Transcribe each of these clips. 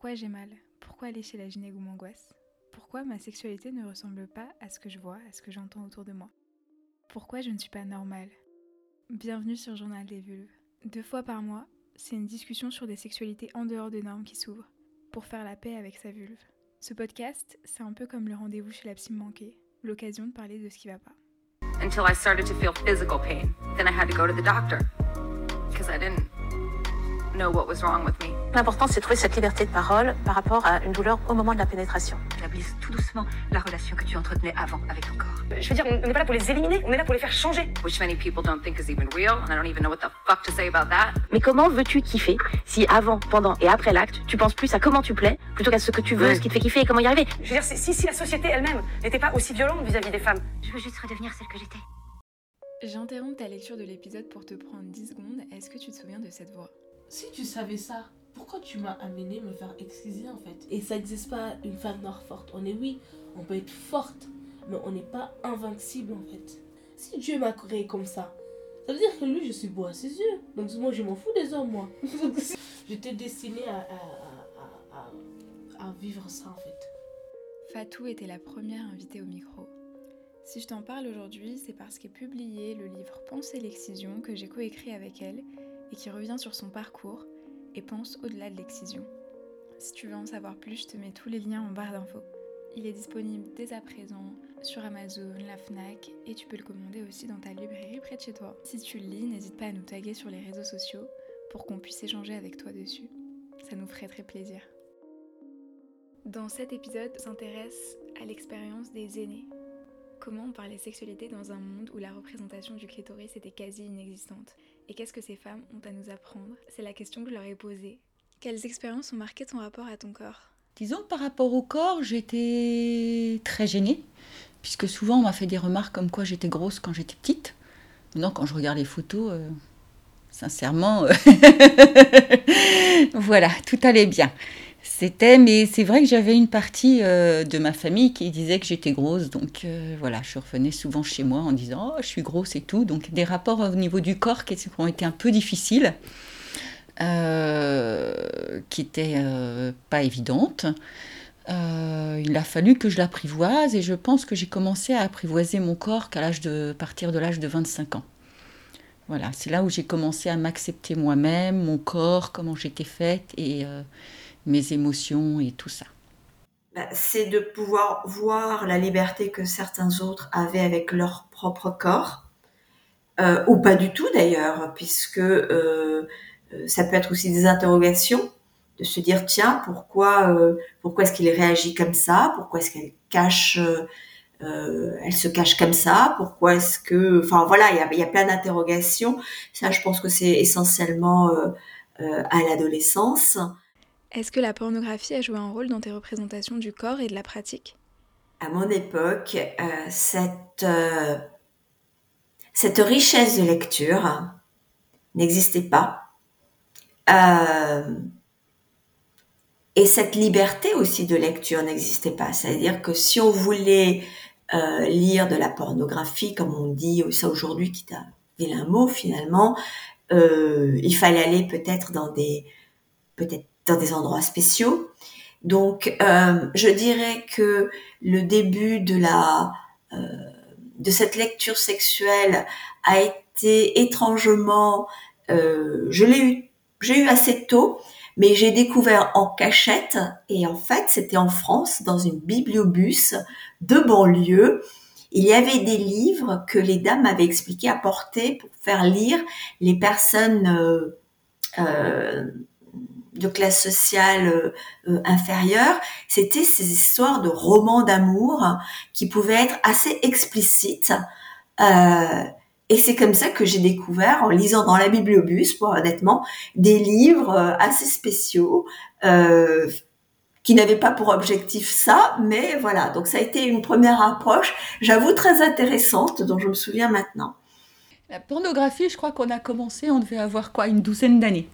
Pourquoi j'ai mal? Pourquoi aller chez la gynéco m'angoisse? Pourquoi ma sexualité ne ressemble pas à ce que je vois, à ce que j'entends autour de moi? Pourquoi je ne suis pas normale? Bienvenue sur Journal des Vulves. Deux fois par mois, c'est une discussion sur des sexualités en dehors des normes qui s'ouvrent, pour faire la paix avec sa vulve. Ce podcast, c'est un peu comme le rendez-vous chez la psy manquée, l'occasion de parler de ce qui va pas. Until I started to feel physical pain. Then I had to go to the doctor. Because I didn't know what was wrong with me. L'important, c'est de trouver cette liberté de parole par rapport à une douleur au moment de la pénétration. Établisse tout doucement la relation que tu entretenais avant avec ton corps. Je veux dire, on n'est pas là pour les éliminer, on est là pour les faire changer. Which many people don't think is even real, and I don't even know what the fuck to say about that. Mais comment veux-tu kiffer si avant, pendant et après l'acte, tu penses plus à comment tu plais plutôt qu'à ce que tu veux, ce qui te fait kiffer et comment y arriver? Je veux dire, si, si la société elle-même n'était pas aussi violente vis-à-vis des femmes. Je veux juste redevenir celle que j'étais. J'interromps ta lecture de l'épisode pour te prendre 10 secondes. Est-ce que tu te souviens de cette voix? Si tu savais ça, pourquoi tu m'as amené me faire exquiser en fait? Et ça n'existe pas une femme noire forte. On est oui, on peut être forte, mais on n'est pas invincible en fait. Si Dieu m'a créé comme ça, ça veut dire que lui je suis beau à ses yeux. Donc moi je m'en fous des hommes moi. J'étais destinée à, à, à, à vivre ça en fait. Fatou était la première invitée au micro. Si je t'en parle aujourd'hui, c'est parce qu'est publié le livre Penser l'excision que j'ai coécrit avec elle et qui revient sur son parcours et pense au-delà de l'excision. Si tu veux en savoir plus, je te mets tous les liens en barre d'infos. Il est disponible dès à présent sur Amazon, la Fnac et tu peux le commander aussi dans ta librairie près de chez toi. Si tu le lis, n'hésite pas à nous taguer sur les réseaux sociaux pour qu'on puisse échanger avec toi dessus. Ça nous ferait très plaisir. Dans cet épisode, s'intéresse à l'expérience des aînés. Comment on parlait sexualité dans un monde où la représentation du clitoris était quasi inexistante? Et qu'est-ce que ces femmes ont à nous apprendre? C'est la question que je leur ai posée. Quelles expériences ont marqué ton rapport à ton corps? Disons que par rapport au corps, j'étais très gênée, puisque souvent on m'a fait des remarques comme quoi j'étais grosse quand j'étais petite. Maintenant, quand je regarde les photos, euh, sincèrement, euh, voilà, tout allait bien. C'était, mais c'est vrai que j'avais une partie euh, de ma famille qui disait que j'étais grosse, donc euh, voilà, je revenais souvent chez moi en disant oh je suis grosse et tout, donc des rapports au niveau du corps qui ont été un peu difficiles, euh, qui étaient pas évidentes. il a fallu que je l'apprivoise et je pense que j'ai commencé à apprivoiser mon corps qu'à l'âge de partir de l'âge de 25 ans. Voilà, c'est là où j'ai commencé à m'accepter moi-même, mon corps, comment j'étais faite et mes émotions et tout ça. Bah, c'est de pouvoir voir la liberté que certains autres avaient avec leur propre corps, euh, ou pas du tout d'ailleurs, puisque euh, euh, ça peut être aussi des interrogations, de se dire tiens pourquoi pourquoi est-ce qu'il réagit comme ça, pourquoi est-ce qu'elle cache elle se cache comme ça? Pourquoi est-ce que, enfin voilà, il y a, y a, plein d'interrogations. Ça, je pense que c'est essentiellement à l'adolescence. Est-ce que la pornographie a joué un rôle dans tes représentations du corps et de la pratique? À mon époque, euh, cette, euh, cette richesse de lecture n'existait pas. Euh, et cette liberté aussi de lecture n'existait pas. C'est-à-dire que si on voulait lire de la pornographie, comme on dit ça aujourd'hui, qui est un vilain mot finalement, il fallait aller peut-être dans des peut-être des endroits spéciaux. Donc, euh, je dirais que le début de la euh, de cette lecture sexuelle a été étrangement, euh, je l'ai eu, j'ai eu assez tôt, mais j'ai découvert en cachette et en fait c'était en France dans une bibliobus de banlieue. Il y avait des livres que les dames m'avaient expliqué à porter pour faire lire les personnes de classe sociale euh, euh, inférieure, c'était ces histoires de romans d'amour qui pouvaient être assez explicites. Euh, et c'est comme ça que j'ai découvert, en lisant dans la bibliobus, pour honnêtement, des livres assez spéciaux qui n'avaient pas pour objectif ça, mais voilà. Donc ça a été une première approche, j'avoue très intéressante, dont je me souviens maintenant. La pornographie, je crois qu'on a commencé, on devait avoir quoi, une douzaine d'années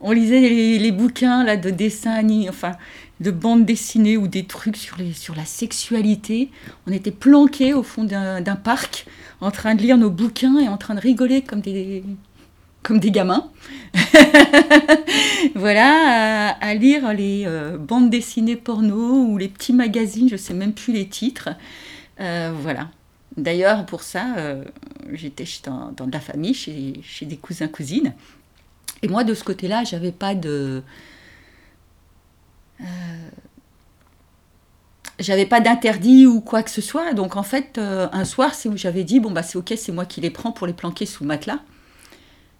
on lisait les, bouquins là, de dessins, enfin, de bandes dessinées ou des trucs sur, sur la sexualité. On était planqués au fond d'un parc, en train de lire nos bouquins et en train de rigoler comme des, comme des gamins. voilà, à, lire les euh, bandes dessinées porno ou les petits magazines, je sais même plus les titres. Euh, voilà. D'ailleurs, pour ça, euh, j'étais dans, dans, de la famille, chez, chez des cousins, cousines. Et moi, de ce côté-là, j'avais pas de. j'avais pas d'interdit ou quoi que ce soit. Donc en fait, un soir, c'est où j'avais dit bon bah c'est ok, c'est moi qui les prends pour les planquer sous le matelas.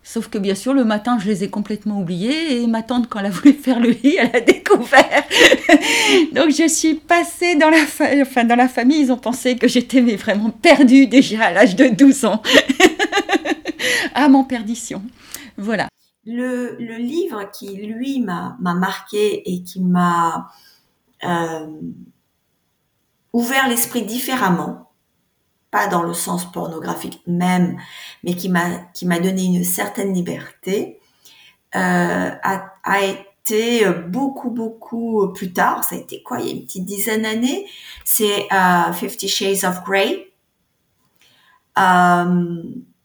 Sauf que bien sûr, le matin, je les ai complètement oubliés et ma tante, quand elle a voulu faire le lit, elle a découvert. Donc je suis passée dans la, enfin, dans la famille, ils ont pensé que j'étais vraiment perdue déjà à l'âge de 12 ans. à mon perdition. Voilà. Le, livre qui, lui, m'a marqué et qui m'a euh, ouvert l'esprit différemment, pas dans le sens pornographique même, mais qui m'a donné une certaine liberté, euh, a, a, été beaucoup beaucoup plus tard. Ça a été quoi Il y a une petite dizaine d'années. C'est euh, Fifty Shades of Grey. Euh,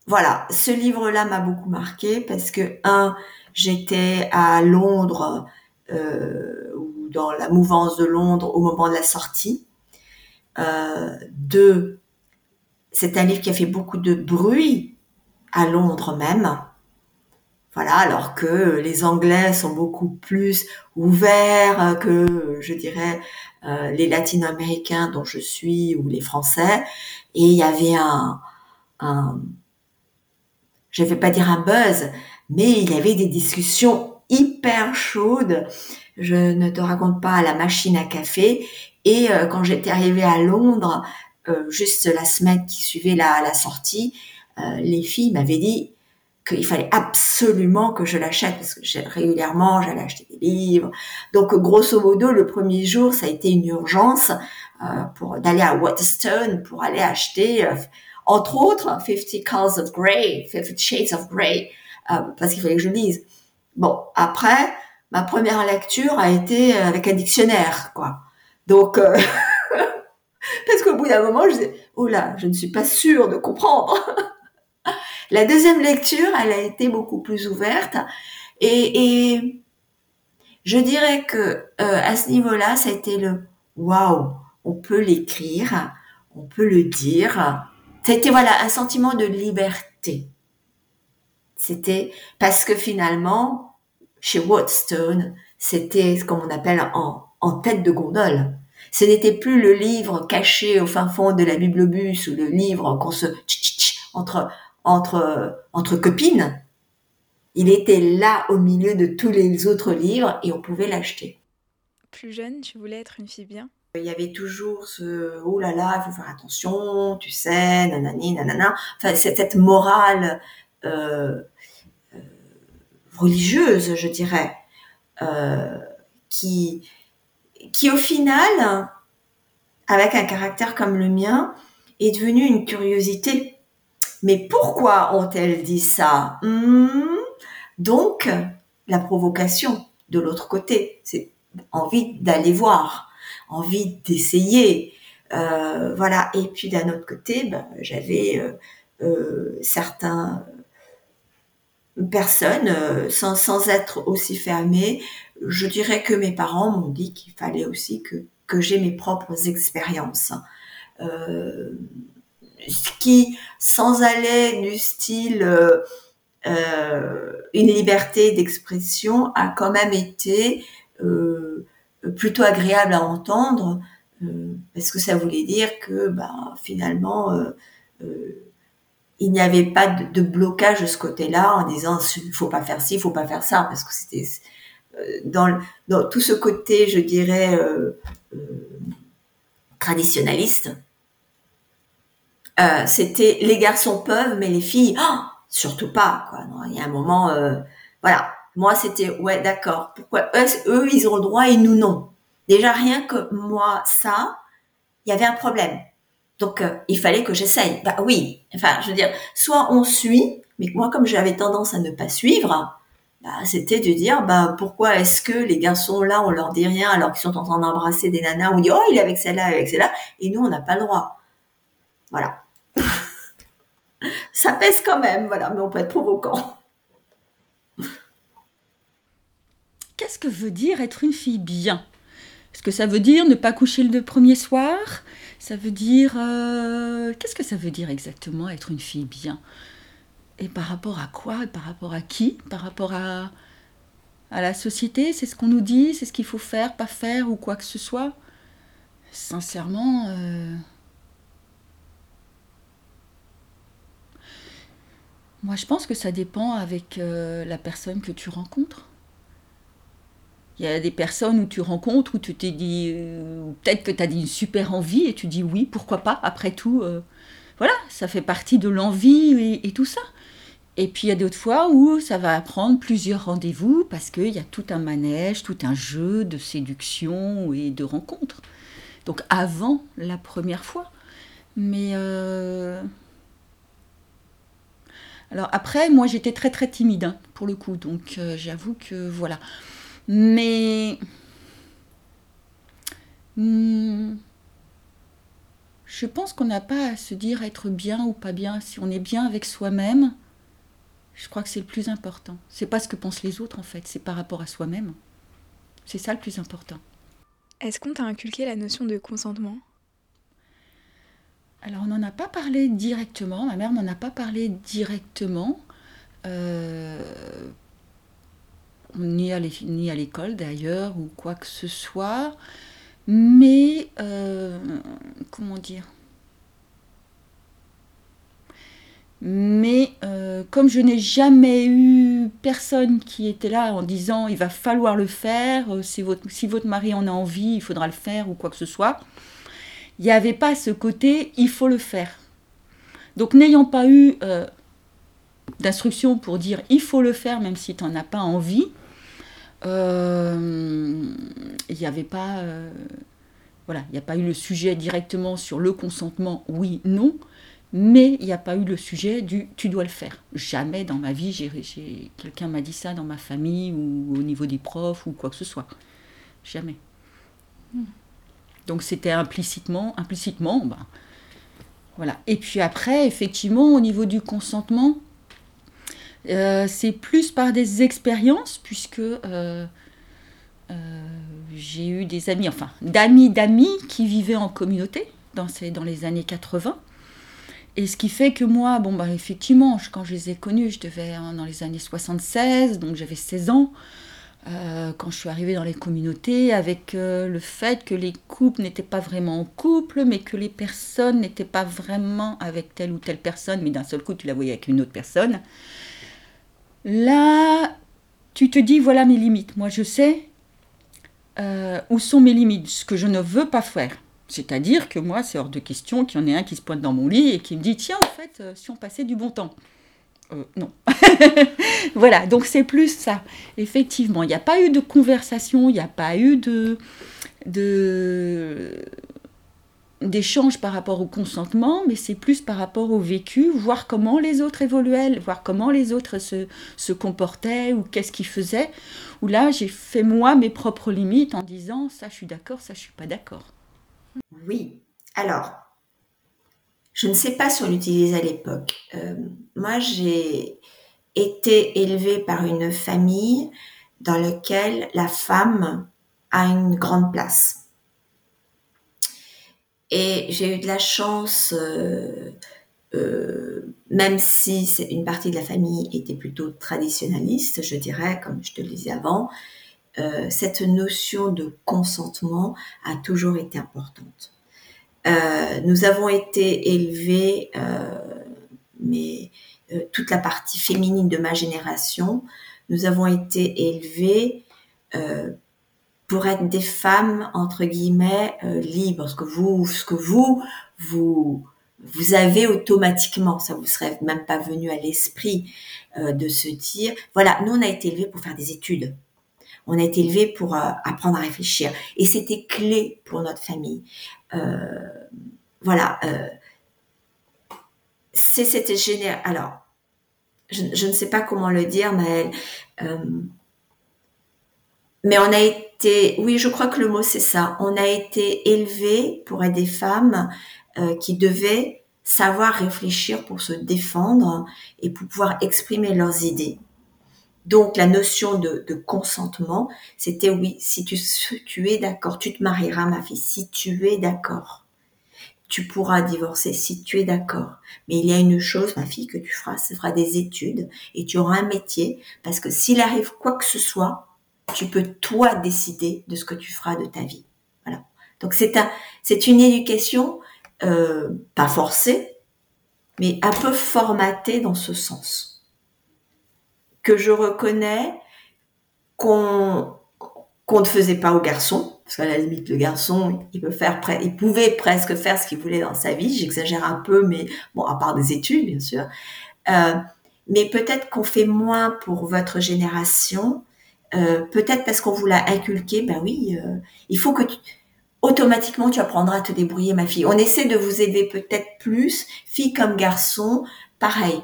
voilà, ce livre-là m'a beaucoup marqué parce que un, j'étais à Londres euh, ou dans la mouvance de Londres au moment de la sortie. Euh, deux, c'est un livre qui a fait beaucoup de bruit à Londres même. Voilà, alors que les Anglais sont beaucoup plus ouverts que, je dirais, euh, les Latino-Américains dont je suis ou les Français. Et il y avait un, un je vais pas dire un buzz, mais il y avait des discussions hyper chaudes. Je ne te raconte pas la machine à café. Et euh, quand j'étais arrivée à Londres, euh, juste la semaine qui suivait la, sortie, euh, les filles m'avaient dit qu'il fallait absolument que je l'achète parce que régulièrement j'allais acheter des livres. Donc grosso modo, le premier jour, ça a été une urgence pour d'aller à Waterstone pour aller acheter, entre autres, 50 Colors of Grey, 50 Shades of Grey, euh, parce qu'il fallait que je lise. Bon, après, ma première lecture a été avec un dictionnaire, quoi. Donc Parce qu'au bout d'un moment, je disais, oh là, je ne suis pas sûre de comprendre. La deuxième lecture, elle a été beaucoup plus ouverte et, et je dirais que euh, à ce niveau-là, ça a été le waouh, on peut l'écrire, on peut le dire. C'était voilà un sentiment de liberté. C'était parce que finalement, chez Waterstone, c'était ce qu'on appelle en, en tête de gondole. Ce n'était plus le livre caché au fin fond de la bibliobus ou le livre qu'on se entre entre entre copines. Il était là au milieu de tous les autres livres et on pouvait l'acheter. Plus jeune, tu voulais être une fille bien? Il y avait toujours ce oh là là, il faut faire attention, tu sais, nanani, nanana. Enfin, cette morale euh, euh, religieuse, je dirais, euh, qui qui au final, avec un caractère comme le mien, est devenue une curiosité. Mais pourquoi ont-elles dit ça? Hmm? Donc, la provocation de l'autre côté, c'est envie d'aller voir, envie d'essayer. Euh, voilà. Et puis d'un autre côté, ben, j'avais euh, euh, certains personnes, euh, sans, sans être aussi fermées, je dirais que mes parents m'ont dit qu'il fallait aussi que, que j'ai mes propres expériences. Euh, ce qui, sans aller du style euh, euh, une liberté d'expression, a quand même été euh, plutôt agréable à entendre, euh, parce que ça voulait dire que bah, finalement, euh, il n'y avait pas de, blocage de ce côté-là en disant il faut pas faire ci, il faut pas faire ça, parce que c'était euh, dans, dans, tout ce côté, je dirais, euh, euh, traditionnaliste, euh, c'était les garçons peuvent, mais les filles, oh, surtout pas. Quoi. Il y a un moment, euh, voilà. Moi, c'était ouais, d'accord. Pourquoi eux, eux, ils ont le droit et nous non. Déjà rien que moi, ça, il y avait un problème. Donc, euh, il fallait que j'essaye. Bah oui. Enfin, je veux dire, soit on suit, mais moi, comme j'avais tendance à ne pas suivre, bah, c'était de dire bah pourquoi est-ce que les garçons là on leur dit rien alors qu'ils sont en train d'embrasser des nanas on dit oh il est avec celle-là avec celle-là et nous on n'a pas le droit voilà ça pèse quand même voilà mais on peut être provoquant qu'est-ce que veut dire être une fille bien? Est-ce que ça veut dire ne pas coucher le premier soir? Ça veut dire... euh, qu'est-ce que ça veut dire exactement être une fille bien? Et par rapport à quoi? Et par rapport à qui? Par rapport à, à la société? C'est ce qu'on nous dit? C'est ce qu'il faut faire, pas faire ou quoi que ce soit? Sincèrement... euh, Moi, je pense que ça dépend avec euh, la personne que tu rencontres. Il y a des personnes où tu rencontres, où tu t'es dit, euh, peut-être que tu as dit une super envie et tu dis oui, pourquoi pas, après tout. euh, voilà, ça fait partie de l'envie et, tout ça. Et puis il y a d'autres fois où ça va prendre plusieurs rendez-vous parce qu'il y a tout un manège, tout un jeu de séduction et de rencontre. Donc avant la première fois. Mais euh, alors après, moi j'étais très très timide hein, pour le coup, donc j'avoue que voilà. Mais hmm, je pense qu'on n'a pas à se dire être bien ou pas bien. Si on est bien avec soi-même, je crois que c'est le plus important. C'est pas ce que pensent les autres en fait, c'est par rapport à soi-même. C'est ça le plus important. Est-ce qu'on t'a inculqué la notion de consentement? Alors on n'en a pas parlé directement, ma mère m'en a pas parlé directement, euh, ni à l'école d'ailleurs, ou quoi que ce soit, mais euh, comment dire? Mais euh, comme je n'ai jamais eu personne qui était là en disant il va falloir le faire, euh, si votre, si votre mari en a envie, il faudra le faire ou quoi que ce soit, il n'y avait pas ce côté il faut le faire. Donc n'ayant pas eu d'instruction pour dire il faut le faire même si tu n'en as pas envie, il n'y avait pas... euh, voilà, il n'y a pas eu le sujet directement sur le consentement, oui, non, mais il n'y a pas eu le sujet du tu dois le faire. Jamais dans ma vie, j'ai, j'ai- quelqu'un m'a dit ça dans ma famille ou au niveau des profs ou quoi que ce soit. Jamais. Donc c'était implicitement, implicitement, ben, voilà. Et puis après, effectivement, au niveau du consentement, euh, c'est plus par des expériences, puisque euh, euh, j'ai eu des amis, enfin d'amis d'amis qui vivaient en communauté dans, ces, dans les années 80. Et ce qui fait que moi, bon, bah, effectivement, quand je les ai connus, je devais hein, dans les années 76, donc j'avais 16 ans. Quand je suis arrivée dans les communautés, avec le fait que les couples n'étaient pas vraiment en couple, mais que les personnes n'étaient pas vraiment avec telle ou telle personne, mais d'un seul coup, tu la voyais avec une autre personne. Là, tu te dis, voilà mes limites. Moi, je sais euh, où sont mes limites, ce que je ne veux pas faire. C'est-à-dire que moi, c'est hors de question qu'il y en ait un qui se pointe dans mon lit et qui me dit, tiens, en fait, euh, si on passait du bon temps. Euh, non. voilà, donc c'est plus ça. Effectivement, il n'y a pas eu de conversation, il n'y a pas eu de, de d'échange par rapport au consentement, mais c'est plus par rapport au vécu, voir comment les autres évoluaient, voir comment les autres se, se comportaient ou qu'est-ce qu'ils faisaient. Où là, j'ai fait moi mes propres limites en disant ça, je suis d'accord, ça, je suis pas d'accord. Oui. Alors, je ne sais pas si on l'utilisait à l'époque. Euh, moi, j'ai été élevée par une famille dans laquelle la femme a une grande place. Et j'ai eu de la chance, euh, euh, même si une partie de la famille était plutôt traditionnaliste, je dirais, comme je te le disais avant, euh, cette notion de consentement a toujours été importante. Nous avons été élevés, mais toute la partie féminine de ma génération, nous avons été élevés pour être des femmes entre guillemets euh, libres. Ce que vous, ce que vous, vous, vous avez automatiquement, ça vous serait même pas venu à l'esprit euh, de se dire, voilà, nous on a été élevés pour faire des études. On a été élevés pour euh, apprendre à réfléchir. Et c'était clé pour notre famille. Euh, voilà. Euh, c'est cette génération. Alors, je, je, ne sais pas comment le dire. Euh, mais on a été, oui, je crois que le mot c'est ça. On a été élevés pour être des femmes euh, qui devaient savoir réfléchir pour se défendre et pour pouvoir exprimer leurs idées. Donc la notion de, consentement, c'était oui, si tu, tu es d'accord, tu te marieras ma fille, si tu es d'accord. Tu pourras divorcer si tu es d'accord. Mais il y a une chose, ma fille, que tu feras, ce sera des études et tu auras un métier parce que s'il arrive quoi que ce soit, tu peux toi décider de ce que tu feras de ta vie. Voilà. Donc c'est un, c'est une éducation euh, pas forcée, mais un peu formatée dans ce sens que je reconnais qu'on qu'on ne faisait pas aux garçons, parce qu'à la limite le garçon il peut faire, il pouvait presque faire ce qu'il voulait dans sa vie. J'exagère un peu, mais bon, à part des études bien sûr. Euh, mais peut-être qu'on fait moins pour votre génération euh, peut-être parce qu'on vous l'a inculqué, ben oui, euh, il faut que tu, automatiquement tu apprendras à te débrouiller, ma fille. On essaie de vous aider peut-être plus, fille comme garçon, pareil.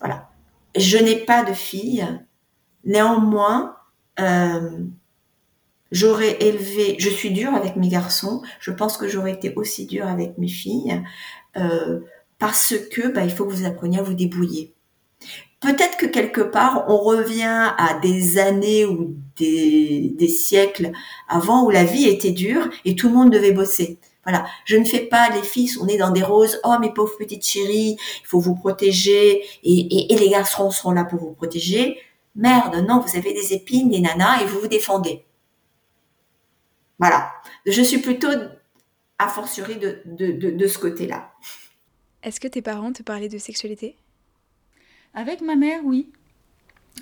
Voilà. Je n'ai pas de fille, néanmoins, euh, j'aurais élevé, je suis dure avec mes garçons, je pense que j'aurais été aussi dure avec mes filles, parce que ben, il faut que vous appreniez à vous débrouiller. Peut-être que quelque part, on revient à des années ou des, siècles avant où la vie était dure et tout le monde devait bosser. Voilà, je ne fais pas les filles, on est dans des roses. Oh mes pauvres petites chéries, il faut vous protéger et, les garçons seront là pour vous protéger. Merde, non, vous avez des épines, des nanas et vous vous défendez. Voilà, je suis plutôt a fortiori de ce côté-là. Est-ce que tes parents te parlaient de sexualité? Avec ma mère, oui.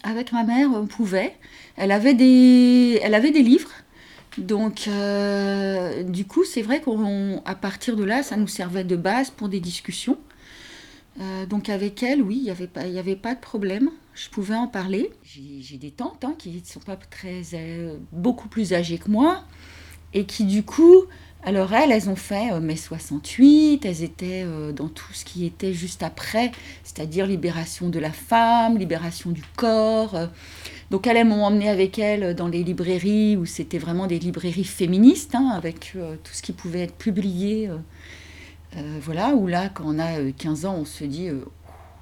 Avec ma mère, on pouvait. Elle avait des, elle avait des livres. Donc, euh, du coup, c'est vrai qu'à partir de là, ça nous servait de base pour des discussions. Euh, donc, avec elle, oui, il n'y avait, pas, de problème. Je pouvais en parler. J'ai des tantes hein, qui ne sont pas très, euh, beaucoup plus âgées que moi et qui, du coup, alors elles, elles ont fait euh, mai 68, elles étaient euh, dans tout ce qui était juste après, c'est-à-dire libération de la femme, libération du corps. Donc elles, m'ont emmené avec elles dans les librairies où c'était vraiment des librairies féministes, hein, avec euh, tout ce qui pouvait être publié. voilà, où là, quand on a 15 ans, on se dit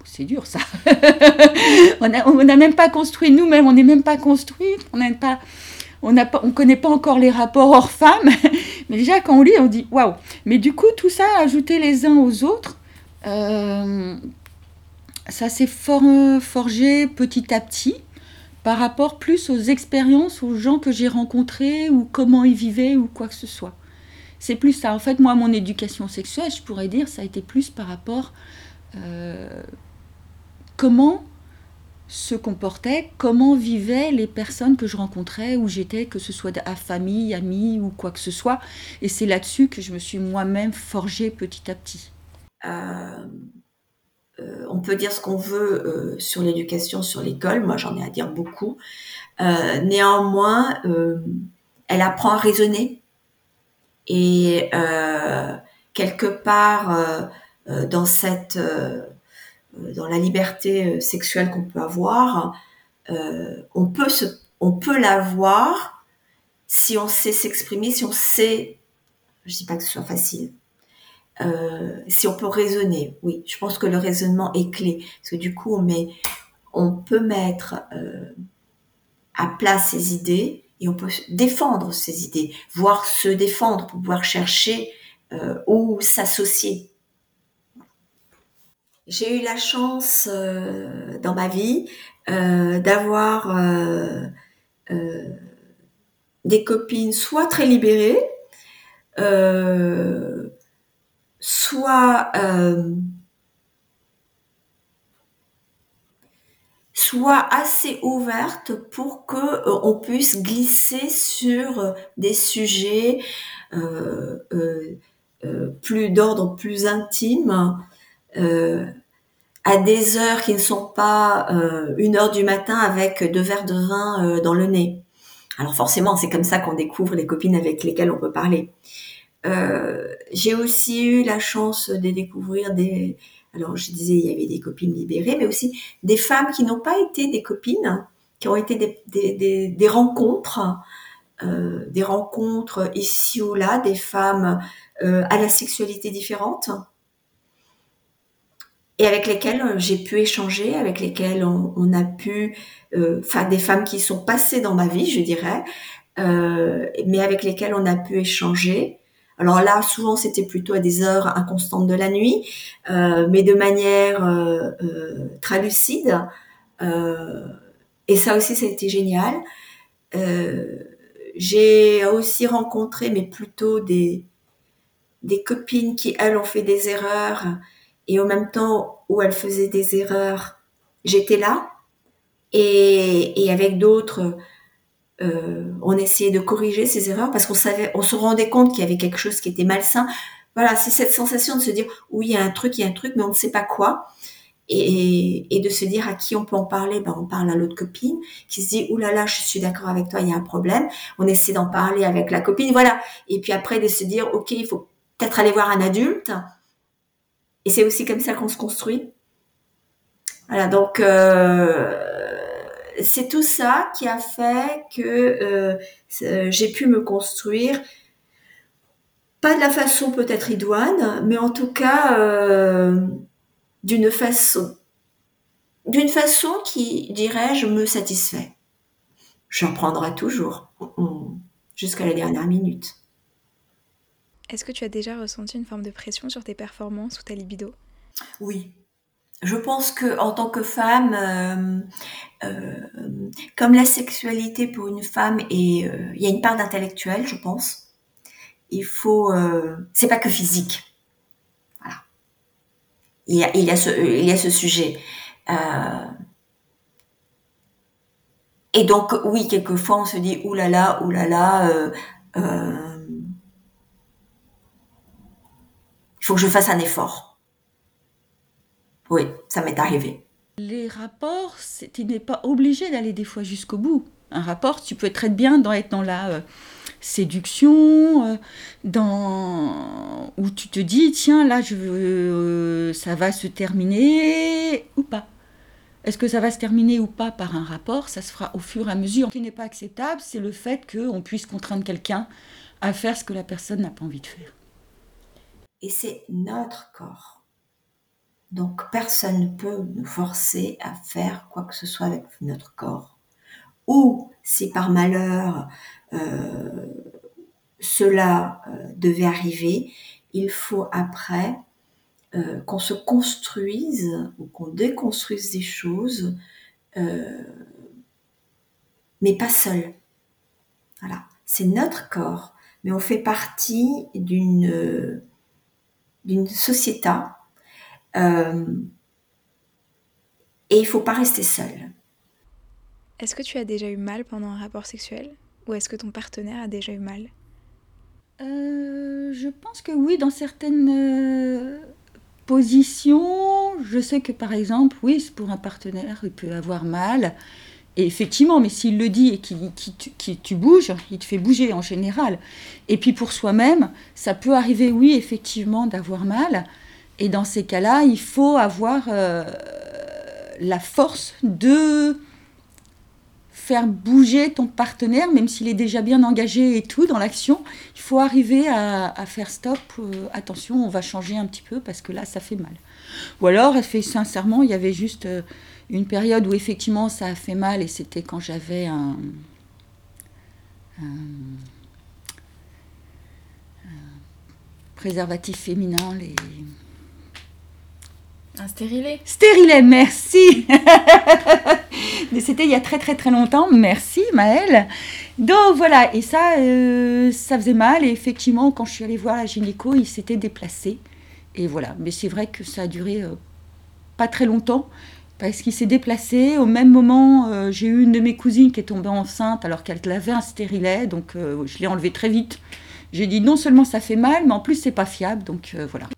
c'est dur ça. on n'a même pas construit nous-mêmes, on n'est même pas construit, on n'a pas on ne connaît pas encore les rapports hors-femmes, mais déjà quand on lit, on dit waouh. Mais du coup, tout ça, ajouté les uns aux autres, euh, ça s'est forgé petit à petit par rapport plus aux expériences, aux gens que j'ai rencontrés ou comment ils vivaient ou quoi que ce soit. C'est plus ça. En fait, moi, mon éducation sexuelle, je pourrais dire, ça a été plus par rapport euh, comment se comportaient, comment vivaient les personnes que je rencontrais, où j'étais, que ce soit à famille, amis ou quoi que ce soit. Et c'est là-dessus que je me suis moi-même forgée petit à petit. Euh, euh, on peut dire ce qu'on veut euh, sur l'éducation, sur l'école. Moi, j'en ai à dire beaucoup. néanmoins, elle apprend à raisonner. Et quelque part, dans cette dans la liberté euh, sexuelle qu'on peut avoir, euh, on peut se, on peut l'avoir si on sait s'exprimer, si on sait, je dis pas que ce soit facile, euh, si on peut raisonner. Oui, je pense que le raisonnement est clé parce que du coup on on peut mettre euh, à plat ses idées et on peut défendre ses idées, voire se défendre pour pouvoir chercher euh, où s'associer j'ai eu la chance euh, dans ma vie euh, d'avoir euh, des copines soit très libérées, soit soit assez ouvertes pour que on puisse glisser sur des sujets plus d'ordre plus intime à des heures qui ne sont pas euh, une heure du matin avec deux verres de vin euh, dans le nez. Alors forcément, c'est comme ça qu'on découvre les copines avec lesquelles on peut parler. j'ai aussi eu la chance de découvrir des... Alors je disais, il y avait des copines libérées, mais aussi des femmes qui n'ont pas été des copines, qui ont été des, rencontres, euh, des rencontres ici ou là, des femmes euh, à la sexualité différente, et avec lesquelles euh, j'ai pu échanger, avec lesquelles on, a pu, euh, enfin des femmes qui sont passées dans ma vie, je dirais, euh, mais avec lesquelles on a pu échanger. Alors là, souvent, c'était plutôt à des heures inconstantes de la nuit, euh, mais de manière euh, euh très lucide. et ça aussi, ça a été génial. J'ai aussi rencontré, mais plutôt des des copines qui elles ont fait des erreurs et en même temps où elles faisaient des erreurs, j'étais là. Et, et avec d'autres, euh, on essayait de corriger ces erreurs parce qu'on savait, on se rendait compte qu'il y avait quelque chose qui était malsain. Voilà, c'est cette sensation de se dire oui, il y a un truc, il y a un truc, mais on ne sait pas quoi. Et, et de se dire à qui on peut en parler, ben on parle à l'autre copine qui se dit oulala, là là, je suis d'accord avec toi, il y a un problème. On essaie d'en parler avec la copine, voilà. Et puis après de se dire ok, il faut peut-être aller voir un adulte et c'est aussi comme ça qu'on se construit. Voilà, donc euh, c'est tout ça qui a fait que euh, j'ai pu me construire, pas de la façon peut-être idoine, mais en tout cas euh, d'une façon, d'une façon qui, dirais-je, me satisfait. J'en prendrai toujours, jusqu'à la dernière minute. Est-ce que tu as déjà ressenti une forme de pression sur tes performances ou ta libido? Oui. Je pense que en tant que femme, euh, euh, comme la sexualité pour une femme et euh, il y a une part d'intellectuel, je pense. Il faut, c'est pas que physique. Voilà. Il y a, ce, sujet. et donc oui, quelquefois on se dit oulala, oulala. Euh, il faut que je fasse un effort. Oui, ça m'est arrivé. Les rapports, tu n'es pas obligé d'aller des fois jusqu'au bout. Un rapport, tu peux très bien dans, être dans la euh, séduction, euh, dans où tu te dis tiens là je euh, ça va se terminer ou pas. Est-ce que ça va se terminer ou pas par un rapport Ça se fera au fur et à mesure. Ce qui n'est pas acceptable, c'est le fait qu'on puisse contraindre quelqu'un à faire ce que la personne n'a pas envie de faire et c'est notre corps. Donc personne ne peut nous forcer à faire quoi que ce soit avec notre corps. Ou si par malheur euh, cela euh, devait arriver, il faut après euh, qu'on se construise ou qu'on déconstruise des choses, mais pas seul. Voilà, c'est notre corps, mais on fait partie d'une d'une société. Euh, et il faut pas rester seul. Est-ce que tu as déjà eu mal pendant un rapport sexuel? Ou est-ce que ton partenaire a déjà eu mal? Euh, Je pense que oui, dans certaines euh, positions. Je sais que par exemple, oui, pour un partenaire, il peut avoir mal. Et effectivement, mais s'il le dit et qu'il tu bouges, il te fait bouger en général. Et puis pour soi-même, ça peut arriver, oui, effectivement, d'avoir mal. Et dans ces cas-là, il faut avoir euh, la force de faire bouger ton partenaire, même s'il est déjà bien engagé et tout dans l'action. Il faut arriver à, faire stop, euh, attention, on va changer un petit peu parce que là, ça fait mal. Ou alors, sincèrement, il y avait juste... Euh, une période où effectivement ça a fait mal et c'était quand j'avais un, préservatif féminin, les... Un stérilet. Stérilet, merci. Mais c'était il y a très très très longtemps, merci Maëlle. Donc voilà, et ça, euh, ça faisait mal, et effectivement, quand je suis allée voir la gynéco, il s'était déplacé. Et voilà, mais c'est vrai que ça a duré euh, pas très longtemps, parce qu'il s'est déplacé. Au même moment, euh, j'ai eu une de mes cousines qui est tombée enceinte alors qu'elle avait un stérilet, donc euh, je l'ai enlevé très vite. J'ai dit non seulement ça fait mal, mais en plus c'est pas fiable, donc euh, voilà.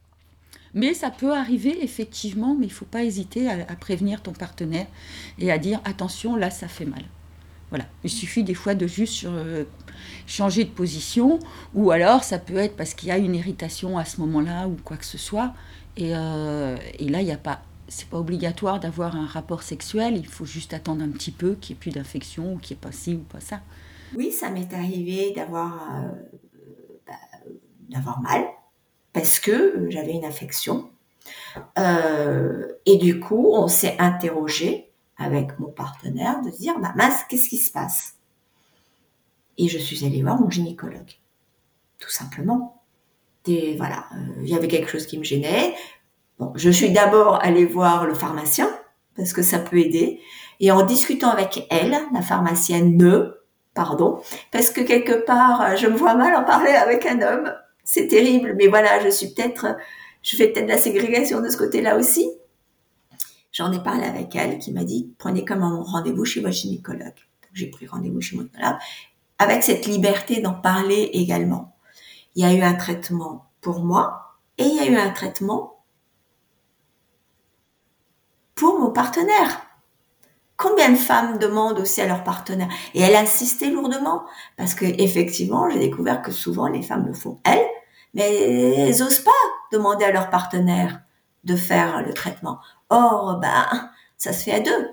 Mais ça peut arriver effectivement, mais il faut pas hésiter à, prévenir ton partenaire et à dire attention, là ça fait mal. Voilà, il suffit des fois de juste changer de position, ou alors ça peut être parce qu'il y a une irritation à ce moment-là ou quoi que ce soit. Et, et là, il n'y a pas c'est pas obligatoire d'avoir un rapport sexuel, il faut juste attendre un petit peu qu'il n'y ait plus d'infection ou qu'il n'y ait pas ci ou pas ça. Oui, ça m'est arrivé d'avoir euh, bah, mal parce que j'avais une infection. Euh, et du coup, on s'est interrogé avec mon partenaire de dire, bah mince, qu'est-ce qui se passe? Et je suis allée voir mon gynécologue, tout simplement. Et voilà, euh, il y avait quelque chose qui me gênait. Bon, je suis d'abord allée voir le pharmacien parce que ça peut aider. Et en discutant avec elle, la pharmacienne ne, pardon, parce que quelque part, je me vois mal en parler avec un homme. C'est terrible, mais voilà, je suis peut-être, je fais peut-être la ségrégation de ce côté-là aussi. J'en ai parlé avec elle qui m'a dit, prenez comme un rendez-vous chez votre gynécologue. J'ai pris rendez-vous chez mon gynécologue avec cette liberté d'en parler également. Il y a eu un traitement pour moi et il y a eu un traitement pour mon partenaire. Combien de femmes demandent aussi à leur partenaire? Et elle insistait lourdement parce que effectivement, j'ai découvert que souvent les femmes le font elles, mais elles n'osent pas demander à leur partenaire de faire le traitement. Or, ben, ça se fait à deux.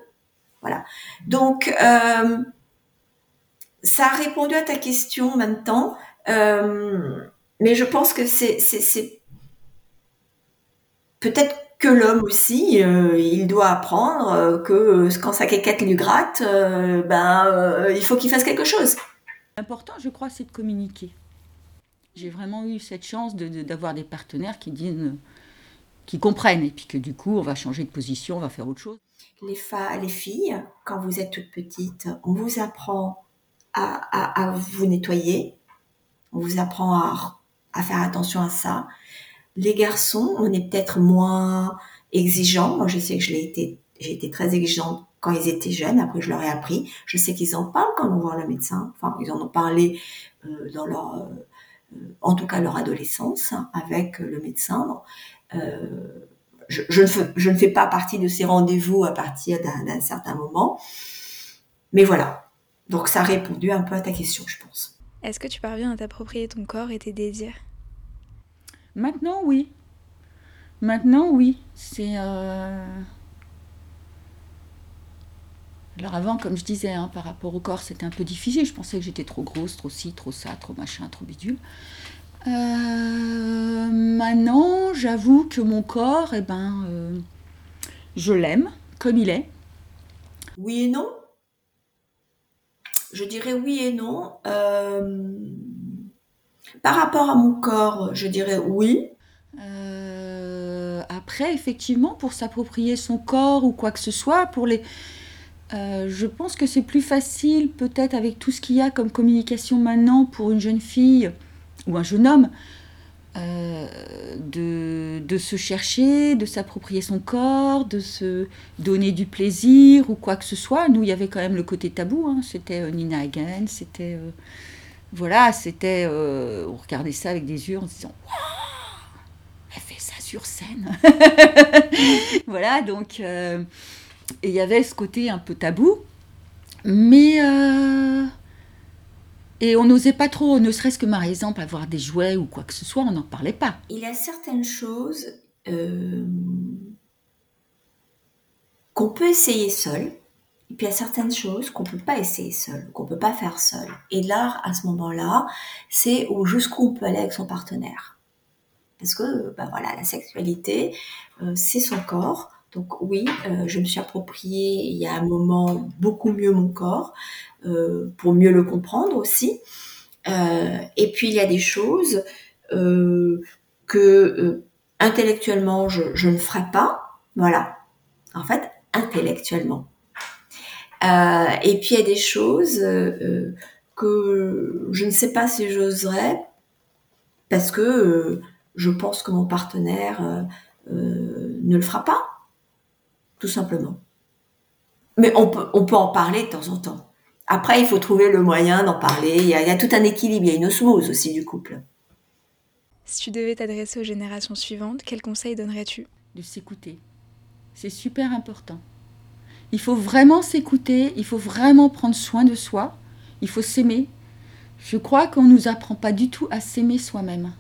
Voilà. Donc, euh, ça a répondu à ta question en même temps, euh, mais je pense que c'est peut-être que l'homme aussi, euh, il doit apprendre euh, que euh, quand sa quéquette lui gratte, ben, il faut qu'il fasse quelque chose. L'important, je crois, c'est de communiquer. J'ai vraiment eu cette chance d'avoir des partenaires qui disent, qui comprennent, et puis que du coup, on va changer de position, on va faire autre chose. Les, les filles, quand vous êtes toutes petites, on vous apprend à, à, vous nettoyer, on vous apprend à, à faire attention à ça. Les garçons, on est peut-être moins exigeants. Moi, je sais que j'ai été très exigeante quand ils étaient jeunes. Après, je leur ai appris. Je sais qu'ils en parlent quand on voit le médecin. Enfin, ils en ont parlé euh, dans leur, euh, en tout cas leur adolescence avec le médecin. Euh, je, ne fais, je, ne fais, pas partie de ces rendez-vous à partir d'un certain moment. Mais voilà. Donc, ça a répondu un peu à ta question, je pense. Est-ce que tu parviens à t'approprier ton corps et tes désirs? Maintenant, oui. Maintenant, oui. C'est. Euh, alors avant, comme je disais, hein, par rapport au corps, c'était un peu difficile. Je pensais que j'étais trop grosse, trop ci, trop ça, trop machin, trop bidule. Euh, maintenant, j'avoue que mon corps, eh ben, euh, je l'aime comme il est. Oui et non? Je dirais oui et non. Par rapport à mon corps, je dirais oui. Euh, après, effectivement, pour s'approprier son corps ou quoi que ce soit, pour les, euh, je pense que c'est plus facile, peut-être avec tout ce qu'il y a comme communication maintenant pour une jeune fille ou un jeune homme, euh, de, de, se chercher, de s'approprier son corps, de se donner du plaisir ou quoi que ce soit. Nous, il y avait quand même le côté tabou. Hein. C'était Nina Hagen, c'était voilà, c'était. Euh, on regardait ça avec des yeux en se disant Waouh Elle fait ça sur scène Voilà, donc. Euh, et il y avait ce côté un peu tabou. Mais. Euh, et on n'osait pas trop, ne serait-ce que par exemple avoir des jouets ou quoi que ce soit, on n'en parlait pas. Il y a certaines choses qu'on peut essayer seul, et puis il y a certaines choses qu'on peut pas essayer seul, qu'on peut pas faire seul. Et l'art, à ce moment-là, c'est jusqu'où on peut aller avec son partenaire. Parce que, ben voilà, la sexualité, euh, c'est son corps. Donc oui, euh, je me suis approprié il y a un moment beaucoup mieux mon corps euh, pour mieux le comprendre aussi. et puis il y a des choses que intellectuellement je, je ne ferai pas. Voilà. En fait, intellectuellement. Euh, et puis il y a des choses euh, euh, que je ne sais pas si j'oserais parce que je pense que mon partenaire ne le fera pas, tout simplement. Mais on peut, on peut en parler de temps en temps. Après, il faut trouver le moyen d'en parler. Il y, a, il y, a, tout un équilibre, il y a une osmose aussi du couple. Si tu devais t'adresser aux générations suivantes, quels conseils donnerais-tu? De s'écouter. C'est super important. Il faut vraiment s'écouter, il faut vraiment prendre soin de soi, il faut s'aimer. Je crois qu'on ne nous apprend pas du tout à s'aimer soi-même.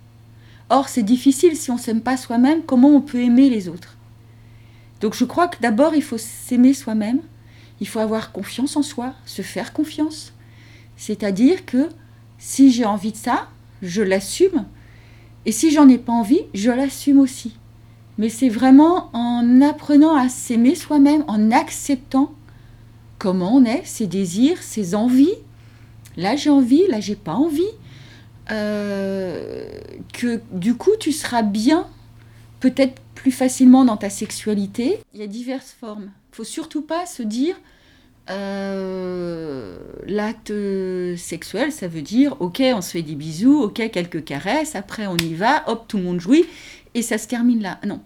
Or, c'est difficile si on ne s'aime pas soi-même, comment on peut aimer les autres? Donc je crois que d'abord, il faut s'aimer soi-même, il faut avoir confiance en soi, se faire confiance. C'est-à-dire que si j'ai envie de ça, je l'assume, et si j'en ai pas envie, je l'assume aussi. Mais c'est vraiment en apprenant à s'aimer soi-même, en acceptant comment on est, ses désirs, ses envies. Là j'ai envie, là j'ai pas envie. Euh, que du coup tu seras bien, peut-être plus facilement dans ta sexualité. Il y a diverses formes. Il faut surtout pas se dire euh, l'acte sexuel, ça veut dire ok, on se fait des bisous, ok, quelques caresses, après on y va, hop, tout le monde jouit et ça se termine là. Non.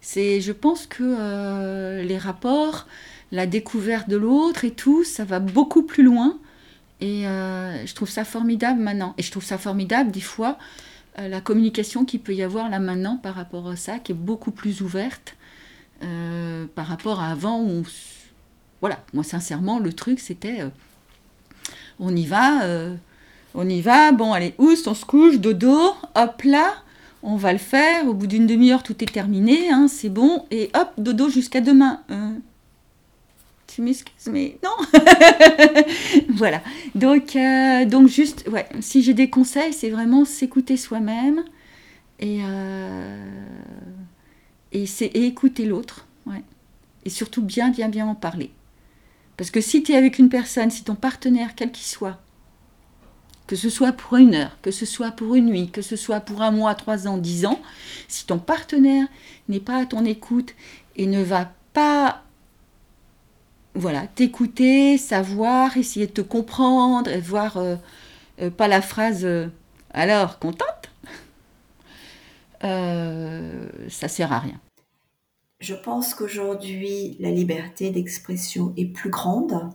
C'est, je pense que euh, les rapports, la découverte de l'autre et tout, ça va beaucoup plus loin. Et euh, je trouve ça formidable maintenant. Et je trouve ça formidable des fois euh, la communication qu'il peut y avoir là maintenant par rapport à ça, qui est beaucoup plus ouverte par rapport à avant où Voilà, moi sincèrement, le truc c'était on y va, on y va, bon allez, oust, on se couche, dodo, hop là, on va le faire, au bout d'une demi-heure tout est terminé, hein, c'est bon, et hop, dodo jusqu'à demain. Euh, tu m'excuses, mais non. voilà. Donc, euh, donc juste, si j'ai des conseils, c'est vraiment s'écouter soi-même et, euh, et, et, écouter l'autre. Et surtout bien, bien, bien en parler. Parce que si tu es avec une personne, si ton partenaire, quel qu'il soit, que ce soit pour une heure, que ce soit pour une nuit, que ce soit pour un mois, trois ans, dix ans, si ton partenaire n'est pas à ton écoute et ne va pas voilà, t'écouter, savoir, essayer de te comprendre, voir euh, euh, pas la phrase euh, alors contente, ça sert à rien. Je pense qu'aujourd'hui la liberté d'expression est plus grande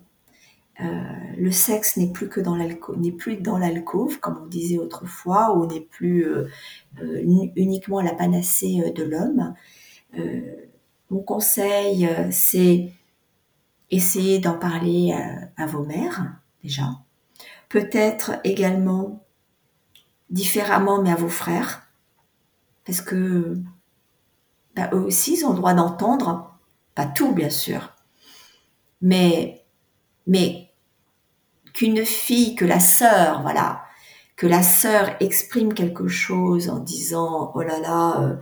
le sexe n'est plus que dans l'alcôve, n'est plus dans l'alcôve, comme on disait autrefois, ou n'est plus euh, euh, uniquement la panacée de l'homme. mon conseil, c'est essayer d'en parler à, vos mères, déjà. Peut-être également différemment, mais à vos frères, parce que bah, eux aussi, ils ont le droit d'entendre, pas tout, bien sûr, mais mais qu'une fille, que la sœur, voilà, que la sœur exprime quelque chose en disant oh là là, euh,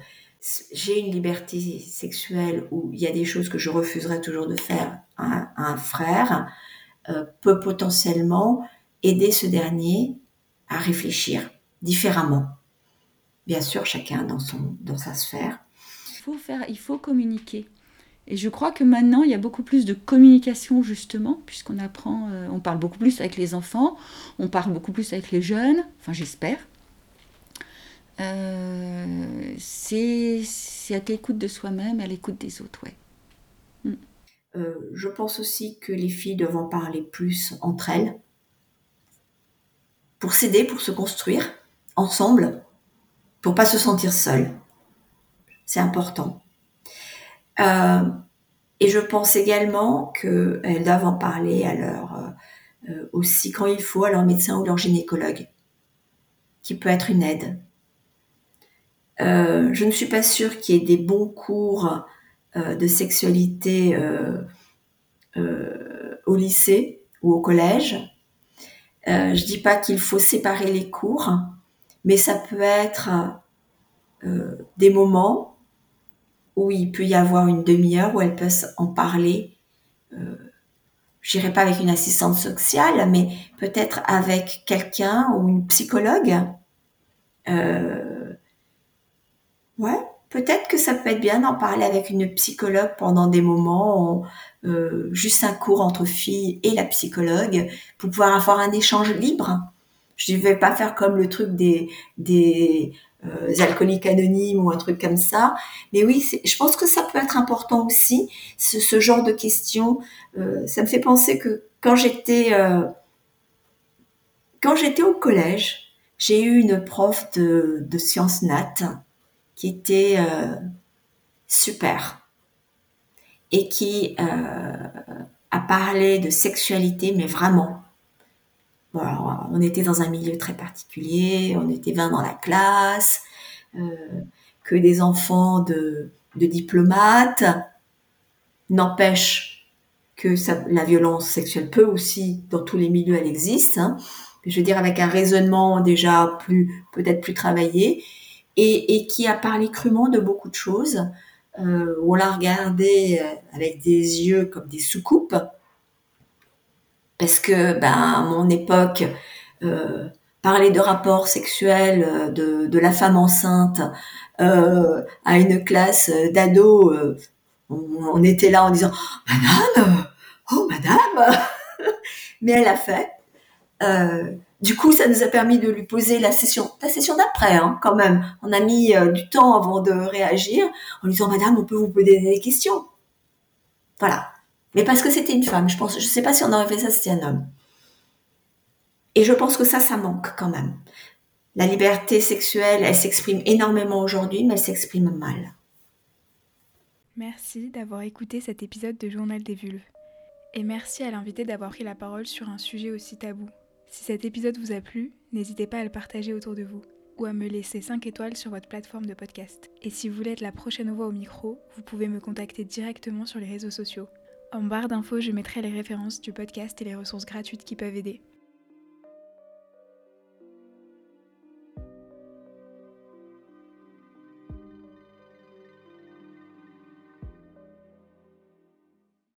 j'ai une liberté sexuelle où il y a des choses que je refuserais toujours de faire à, un frère, euh, peut potentiellement aider ce dernier à réfléchir différemment. Bien sûr, chacun dans son dans sa sphère. Il faut faire, il faut communiquer. Et je crois que maintenant, il y a beaucoup plus de communication, justement, puisqu'on apprend, euh, on parle beaucoup plus avec les enfants, on parle beaucoup plus avec les jeunes, enfin j'espère. Euh, c'est à l'écoute de soi-même, à l'écoute des autres, ouais. Mm. Euh, je pense aussi que les filles doivent en parler plus entre elles, pour s'aider, pour se construire ensemble, pour pas se sentir seules. C'est important. Euh, et je pense également qu'elles doivent en parler à leur, euh, aussi quand il faut à leur médecin ou leur gynécologue, qui peut être une aide. Euh, je ne suis pas sûre qu'il y ait des bons cours de sexualité au lycée ou au collège. Euh, je dis pas qu'il faut séparer les cours, mais ça peut être des moments où il peut y avoir une demi-heure où elles peuvent en parler. Euh, je dirais pas avec une assistante sociale, mais peut-être avec quelqu'un ou une psychologue. Euh, ouais, peut-être que ça peut être bien d'en parler avec une psychologue pendant des moments, euh, juste un cours entre filles et la psychologue, pour pouvoir avoir un échange libre. Je ne vais pas faire comme le truc des, des euh, alcooliques anonymes ou un truc comme ça. Mais oui, je pense que ça peut être important aussi, ce, genre de questions. Euh, ça me fait penser que quand j'étais euh, quand j'étais au collège, j'ai eu une prof de, de sciences nat qui était euh, super et qui a parlé de sexualité, mais vraiment on était dans un milieu très particulier, on était 20 dans la classe, euh, que des enfants de, diplomates. N'empêche que la violence sexuelle peut aussi, dans tous les milieux, elle existe. Hein. je veux dire, avec un raisonnement déjà plus, peut-être plus travaillé. et, qui a parlé crûment de beaucoup de choses. Euh, on l'a regardé avec des yeux comme des soucoupes, parce que ben, à mon époque, euh, parler de rapports sexuels de, de la femme enceinte euh, à une classe d'ados, on, était là en disant Madame, oh Madame, mais elle a fait. Euh, du coup, ça nous a permis de lui poser la session, la session d'après, hein, quand même. On a mis euh, du temps avant de réagir en lui disant, Madame, on peut vous poser des questions. Voilà. Mais parce que c'était une femme, je pense, je sais pas si on aurait fait ça si c'était un homme. Et je pense que ça, ça manque quand même. La liberté sexuelle, elle s'exprime énormément aujourd'hui, mais elle s'exprime mal. Merci d'avoir écouté cet épisode de Journal des Vulves. Et merci à l'invité d'avoir pris la parole sur un sujet aussi tabou. Si cet épisode vous a plu, n'hésitez pas à le partager autour de vous ou à me laisser 5 étoiles sur votre plateforme de podcast. Et si vous voulez être la prochaine voix au micro, vous pouvez me contacter directement sur les réseaux sociaux. En barre d'infos, je mettrai les références du podcast et les ressources gratuites qui peuvent aider.